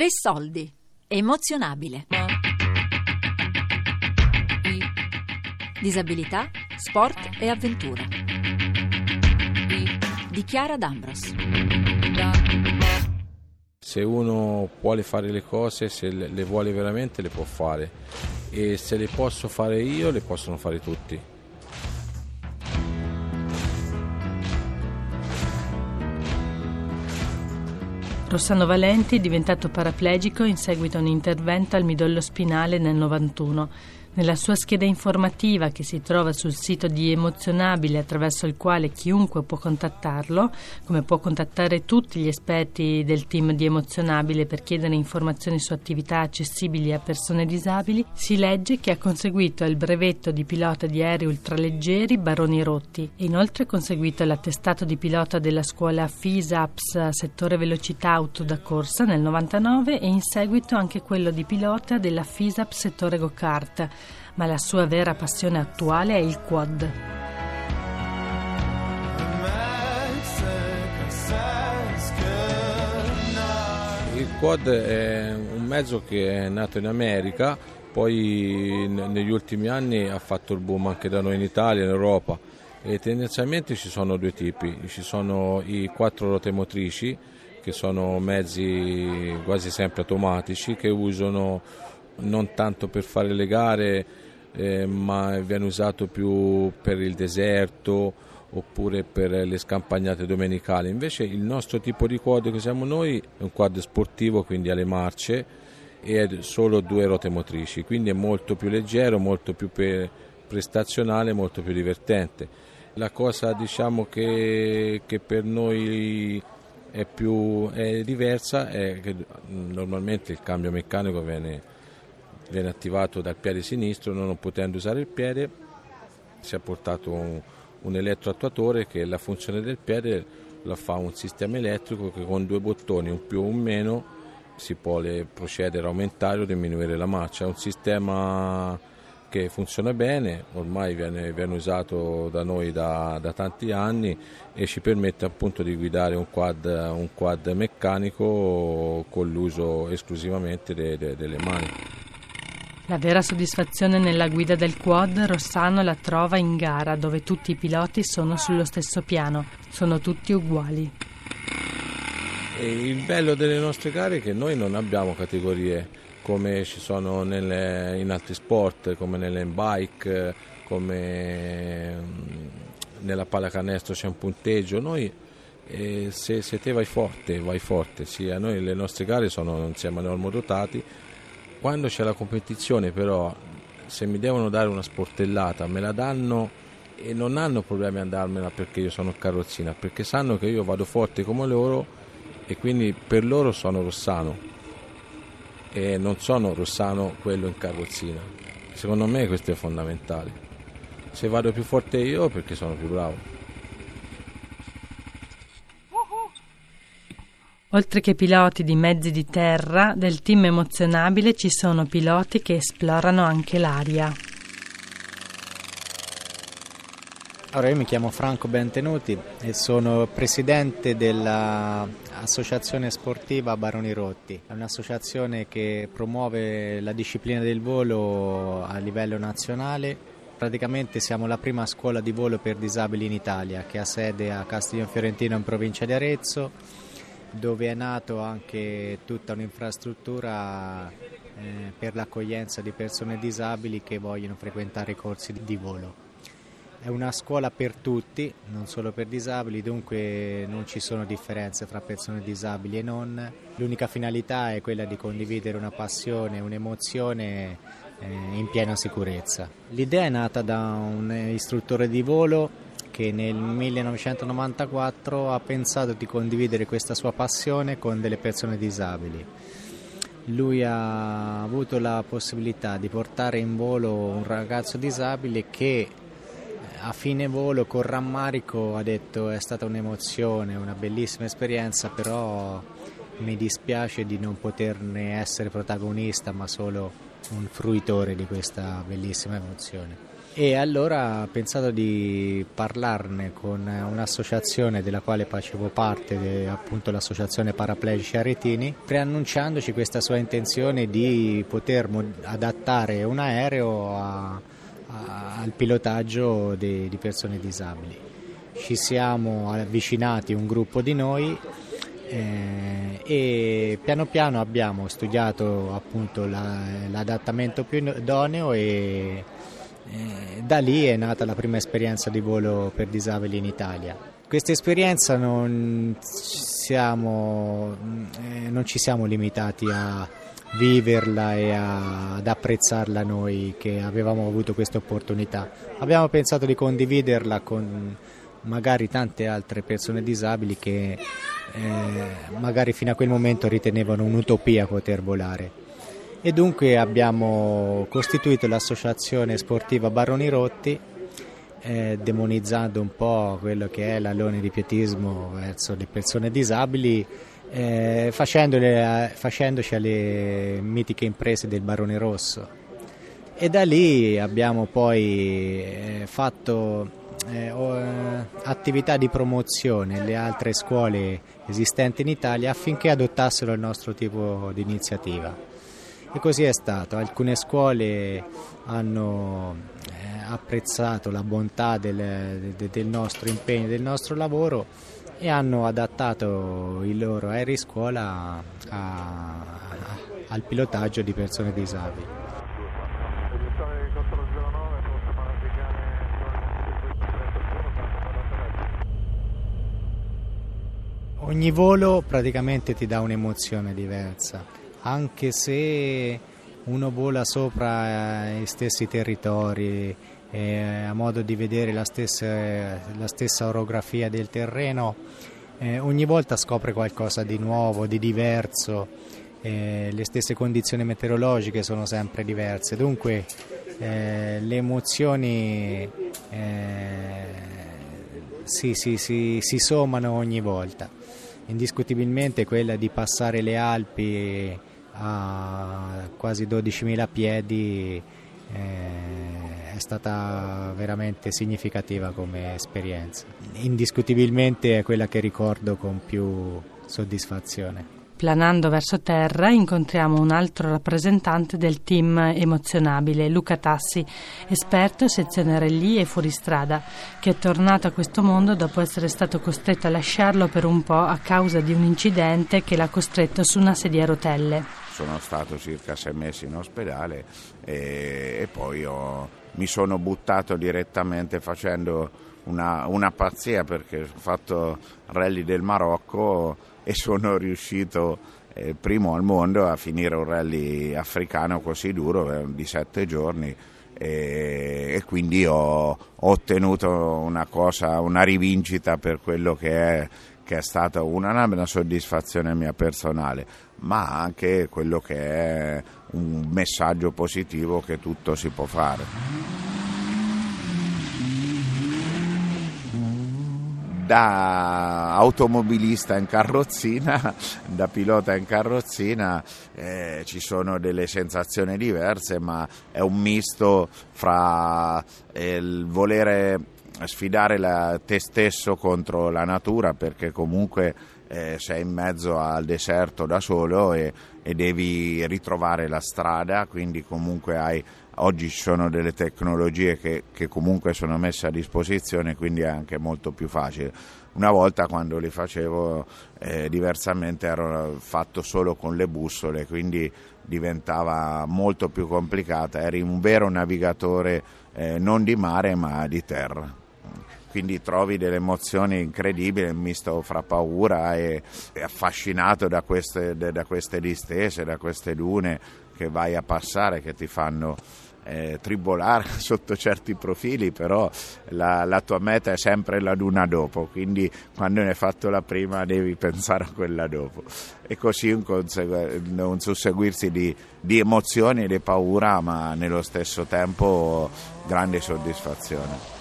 Tre soldi. Emozionabile. Disabilità, sport e avventura. Di Chiara D'Ambros. Se uno vuole fare le cose, se le vuole veramente, le può fare. E se le posso fare io, le possono fare tutti. Rossano Valenti è diventato paraplegico in seguito a un intervento al midollo spinale nel 91. Nella sua scheda informativa che si trova sul sito di Emozionabile attraverso il quale chiunque può contattarlo, come può contattare tutti gli esperti del team di Emozionabile per chiedere informazioni su attività accessibili a persone disabili, si legge che ha conseguito il brevetto di pilota di aerei ultraleggeri Baroni Rotti e inoltre ha conseguito l'attestato di pilota della scuola FISAPS settore velocità auto da corsa nel 99 e in seguito anche quello di pilota della FISAPS settore go-kart ma la sua vera passione attuale è il quad. Il quad è un mezzo che è nato in America, poi negli ultimi anni ha fatto il boom anche da noi in Italia, in Europa. E tendenzialmente ci sono due tipi, ci sono i quattro ruote motrici che sono mezzi quasi sempre automatici che usano non tanto per fare le gare eh, ma viene usato più per il deserto oppure per le scampagnate domenicali. Invece il nostro tipo di quad che siamo noi è un quad sportivo, quindi alle marce e è solo due ruote motrici, quindi è molto più leggero, molto più prestazionale, molto più divertente. La cosa diciamo che, che per noi è, più, è diversa è che normalmente il cambio meccanico viene viene attivato dal piede sinistro, non potendo usare il piede si è portato un, un elettroattuatore che la funzione del piede la fa un sistema elettrico che con due bottoni, un più o un meno, si può procedere a aumentare o diminuire la marcia. È un sistema che funziona bene, ormai viene, viene usato da noi da, da, tanti anni e ci permette appunto di guidare un quad, un quad meccanico con l'uso esclusivamente de, de, delle mani. La vera soddisfazione nella guida del quad Rossano la trova in gara dove tutti i piloti sono sullo stesso piano, sono tutti uguali. E il bello delle nostre gare è che noi non abbiamo categorie come ci sono nelle, in altri sport, come nelle bike, come mm, nella pallacanestro c'è un punteggio. Noi eh, se, se, te vai forte, vai forte. Sì, noi le nostre gare sono, non siamo normodotati, quando c'è la competizione però, se mi devono dare una sportellata, me la danno e non hanno problemi a darmela perché io sono carrozzina, perché sanno che io vado forte come loro e quindi per loro sono Rossano e non sono Rossano quello in carrozzina. Secondo me questo è fondamentale. Se vado più forte io perché sono più bravo. Oltre che piloti di mezzi di terra, del team emozionabile ci sono piloti che esplorano anche l'aria. Allora, io mi chiamo Franco Bentenuti e sono presidente dell'associazione sportiva Baroni Rotti. È un'associazione che promuove la disciplina del volo a livello nazionale. Praticamente siamo la prima scuola di volo per disabili in Italia che ha sede a Castiglione Fiorentino in provincia di Arezzo dove è nato anche tutta un'infrastruttura eh, per l'accoglienza di persone disabili che vogliono frequentare i corsi di volo. È una scuola per tutti, non solo per disabili, dunque non ci sono differenze fra persone disabili e non. L'unica finalità è quella di condividere una passione, un'emozione eh, in piena sicurezza. L'idea è nata da un istruttore di volo che nel 1994 ha pensato di condividere questa sua passione con delle persone disabili. Lui ha avuto la possibilità di portare in volo un ragazzo disabile che a fine volo con rammarico ha detto è stata un'emozione, una bellissima esperienza, però mi dispiace di non poterne essere protagonista ma solo un fruitore di questa bellissima emozione. e allora ho pensato di parlarne con un'associazione della quale facevo parte, appunto l'associazione Paraplegici Aretini, preannunciandoci questa sua intenzione di poter adattare un aereo a, a, al pilotaggio di, di persone disabili. Ci siamo avvicinati un gruppo di noi eh, e piano piano abbiamo studiato appunto la, l'adattamento più idoneo e eh, da lì è nata la prima esperienza di volo per disabili in Italia. Questa esperienza non, siamo, eh, non ci siamo limitati a viverla e a, ad apprezzarla noi che avevamo avuto questa opportunità. Abbiamo pensato di condividerla con magari tante altre persone disabili che eh, magari fino a quel momento ritenevano un'utopia poter volare. E dunque abbiamo costituito l'associazione sportiva Baroni Rotti eh, demonizzando un po' quello che è l'alone di pietismo verso le persone disabili eh, facendoci alle mitiche imprese del Barone Rosso. E da lì abbiamo poi eh, fatto eh, eh, attività di promozione nelle altre scuole esistenti in Italia affinché adottassero il nostro tipo di iniziativa. E così è stato. Alcune scuole hanno eh, apprezzato la bontà del, del nostro impegno, del nostro lavoro e hanno adattato il loro aerei scuola a, a, al pilotaggio di persone disabili. Ogni volo praticamente ti dà un'emozione diversa anche se uno vola sopra i stessi territori, eh, a modo di vedere la stessa, la stessa orografia del terreno, eh, ogni volta scopre qualcosa di nuovo, di diverso, eh, le stesse condizioni meteorologiche sono sempre diverse, dunque eh, le emozioni eh, si, si, si, si sommano ogni volta. Indiscutibilmente quella di passare le Alpi a quasi 12.000 piedi eh, è stata veramente significativa come esperienza. Indiscutibilmente è quella che ricordo con più soddisfazione. Planando verso terra incontriamo un altro rappresentante del team emozionabile, Luca Tassi, esperto sezione relì e fuoristrada, che è tornato a questo mondo dopo essere stato costretto a lasciarlo per un po' a causa di un incidente che l'ha costretto su una sedia a rotelle. Sono stato circa sei mesi in ospedale e, e poi ho, mi sono buttato direttamente facendo una, una pazzia perché ho fatto rally del Marocco e sono riuscito eh, primo al mondo a finire un rally africano così duro eh, di sette giorni e, e quindi ho, ho, ottenuto una cosa, una rivincita per quello che è, che è stata una, una soddisfazione mia personale, ma anche quello che è un messaggio positivo che tutto si può fare. Da automobilista in carrozzina, da pilota in carrozzina, eh, ci sono delle sensazioni diverse, ma è un misto fra eh, il volere sfidare la, te stesso contro la natura, perché comunque eh, sei in mezzo al deserto da solo e, e devi ritrovare la strada, quindi comunque hai Oggi ci sono delle tecnologie che, che, comunque sono messe a disposizione, quindi è anche molto più facile. Una volta quando li facevo eh, diversamente ero fatto solo con le bussole, quindi diventava molto più complicata. Eri un vero navigatore eh, non di mare ma di terra quindi trovi delle emozioni incredibili, misto fra paura e, e affascinato da queste, da queste distese, da queste dune che vai a passare, che ti fanno eh, tribolare sotto certi profili, però la, la, tua meta è sempre la luna dopo, quindi quando ne hai fatto la prima devi pensare a quella dopo. E così un, consegu- un susseguirsi di, di emozioni e di paura, ma nello stesso tempo grande soddisfazione.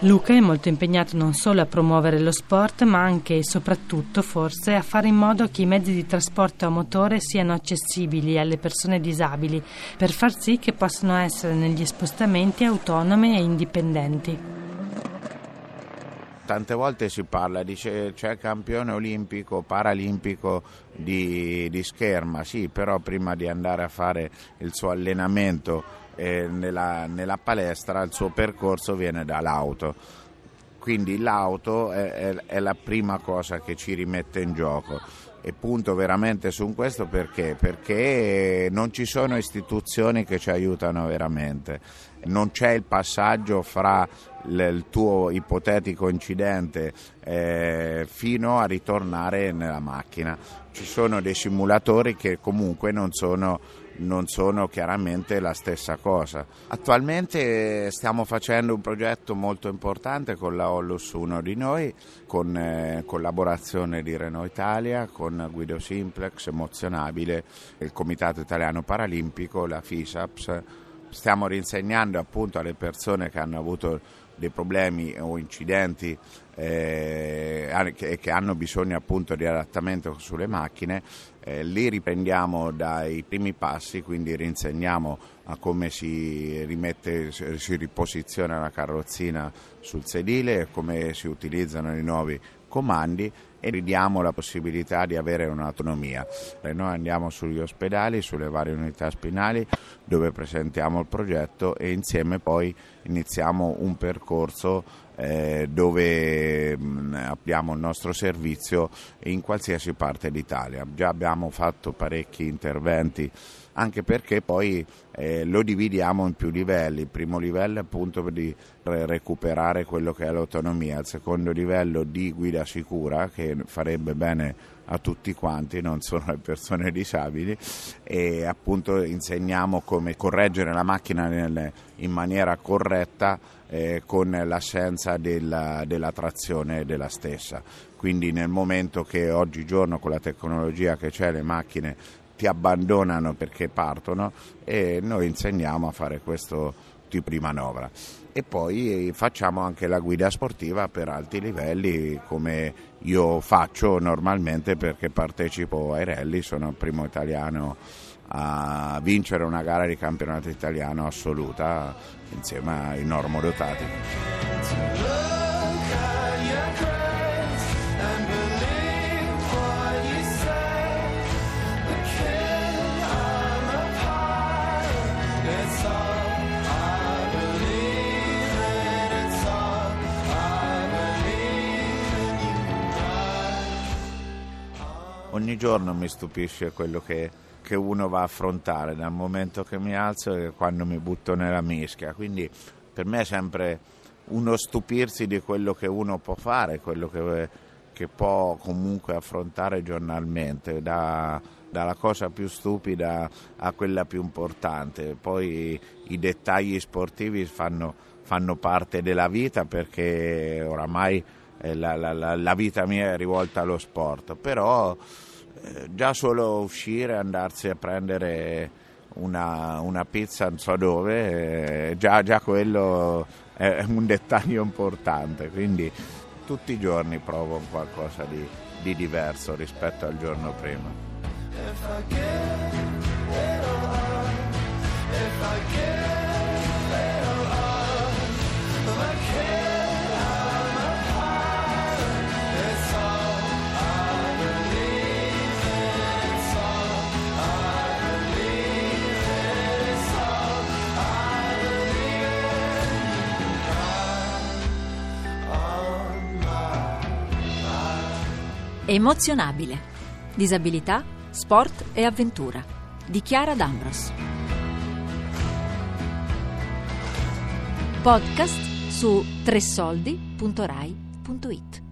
Luca è molto impegnato non solo a promuovere lo sport, ma anche e soprattutto, forse, a fare in modo che i mezzi di trasporto a motore siano accessibili alle persone disabili, per far sì che possano essere negli spostamenti autonome e indipendenti. Tante volte si parla, dice c'è campione olimpico, paralimpico di, di scherma, sì, però prima di andare a fare il suo allenamento eh, nella, nella, palestra il suo percorso viene dall'auto. Quindi l'auto è, è, è la prima cosa che ci rimette in gioco e punto veramente su questo perché? Perché non ci sono istituzioni che ci aiutano veramente, non c'è il passaggio fra il tuo ipotetico incidente eh, fino a ritornare nella macchina. Ci sono dei simulatori che comunque non sono non sono chiaramente la stessa cosa. Attualmente stiamo facendo un progetto molto importante con la Ollus Uno di noi, con eh, collaborazione di Renault Italia, con Guido Simplex, Emozionabile, il Comitato Italiano Paralimpico, la FISAPS. Stiamo rinsegnando appunto alle persone che hanno avuto dei problemi o incidenti eh, che, che, hanno bisogno appunto di adattamento sulle macchine, eh, li riprendiamo dai primi passi, quindi rinsegniamo a come si rimette, si riposiziona la carrozzina sul sedile, come si utilizzano i nuovi comandi e ridiamo la possibilità di avere un'autonomia. E noi andiamo sugli ospedali, sulle varie unità spinali dove presentiamo il progetto e insieme poi iniziamo un percorso eh, dove mh, mm, abbiamo il nostro servizio in qualsiasi parte d'Italia. Già abbiamo fatto parecchi interventi anche perché poi eh, lo dividiamo in più livelli. Il primo livello è appunto di recuperare quello che è l'autonomia, il secondo livello di guida sicura che farebbe bene a tutti quanti, non solo alle persone disabili e appunto insegniamo come correggere la macchina nel, in maniera corretta eh, con l'assenza della, della trazione della stessa. Quindi nel momento che oggigiorno con la tecnologia che c'è le macchine ti abbandonano perché partono e noi insegniamo a fare questo tipo di manovra. E poi facciamo anche la guida sportiva per alti livelli come io faccio normalmente perché partecipo ai rally, sono il primo italiano a vincere una gara di campionato italiano assoluta insieme ai normodotati. Ogni giorno mi stupisce quello che, che, uno va a affrontare dal momento che mi alzo e quando mi butto nella mischia. Quindi per me è sempre uno stupirsi di quello che uno può fare, quello che, che può comunque affrontare giornalmente, da, dalla cosa più stupida a quella più importante. Poi i dettagli sportivi fanno, fanno parte della vita perché oramai eh, la, la, la, vita mia è rivolta allo sport, però già solo uscire, andarsi a prendere una, una pizza non so dove, eh, già, già, quello è un dettaglio importante, quindi tutti i giorni provo qualcosa di, di diverso rispetto al giorno prima. Emozionabile. Disabilità, sport e avventura. Di Chiara D'Ambros. Podcast su tressoldi.rai.it